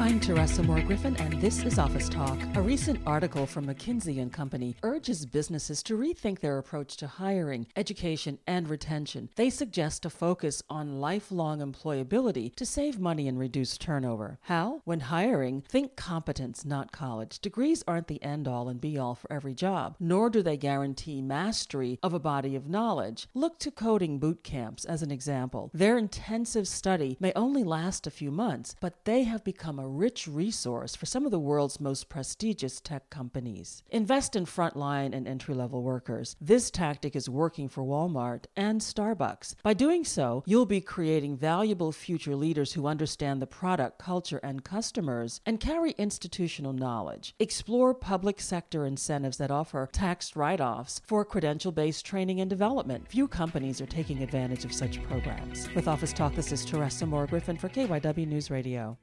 I'm Teresa Moore Griffin, and this is Office Talk. A recent article from McKinsey and Company urges businesses to rethink their approach to hiring, education, and retention. They suggest a focus on lifelong employability to save money and reduce turnover. How? When hiring, think competence, not college. Degrees aren't the end all and be all for every job, nor do they guarantee mastery of a body of knowledge. Look to coding boot camps as an example. Their intensive study may only last a few months, but they have become a rich resource for some of the world's most prestigious tech companies. Invest in frontline and entry level workers. This tactic is working for Walmart and Starbucks. By doing so, you'll be creating valuable future leaders who understand the product, culture, and customers and carry institutional knowledge. Explore public sector incentives that offer tax write offs for credential based training and development. Few companies are taking advantage of such programs. With Office Talk, this is Teresa Moore Griffin for KYW News Radio.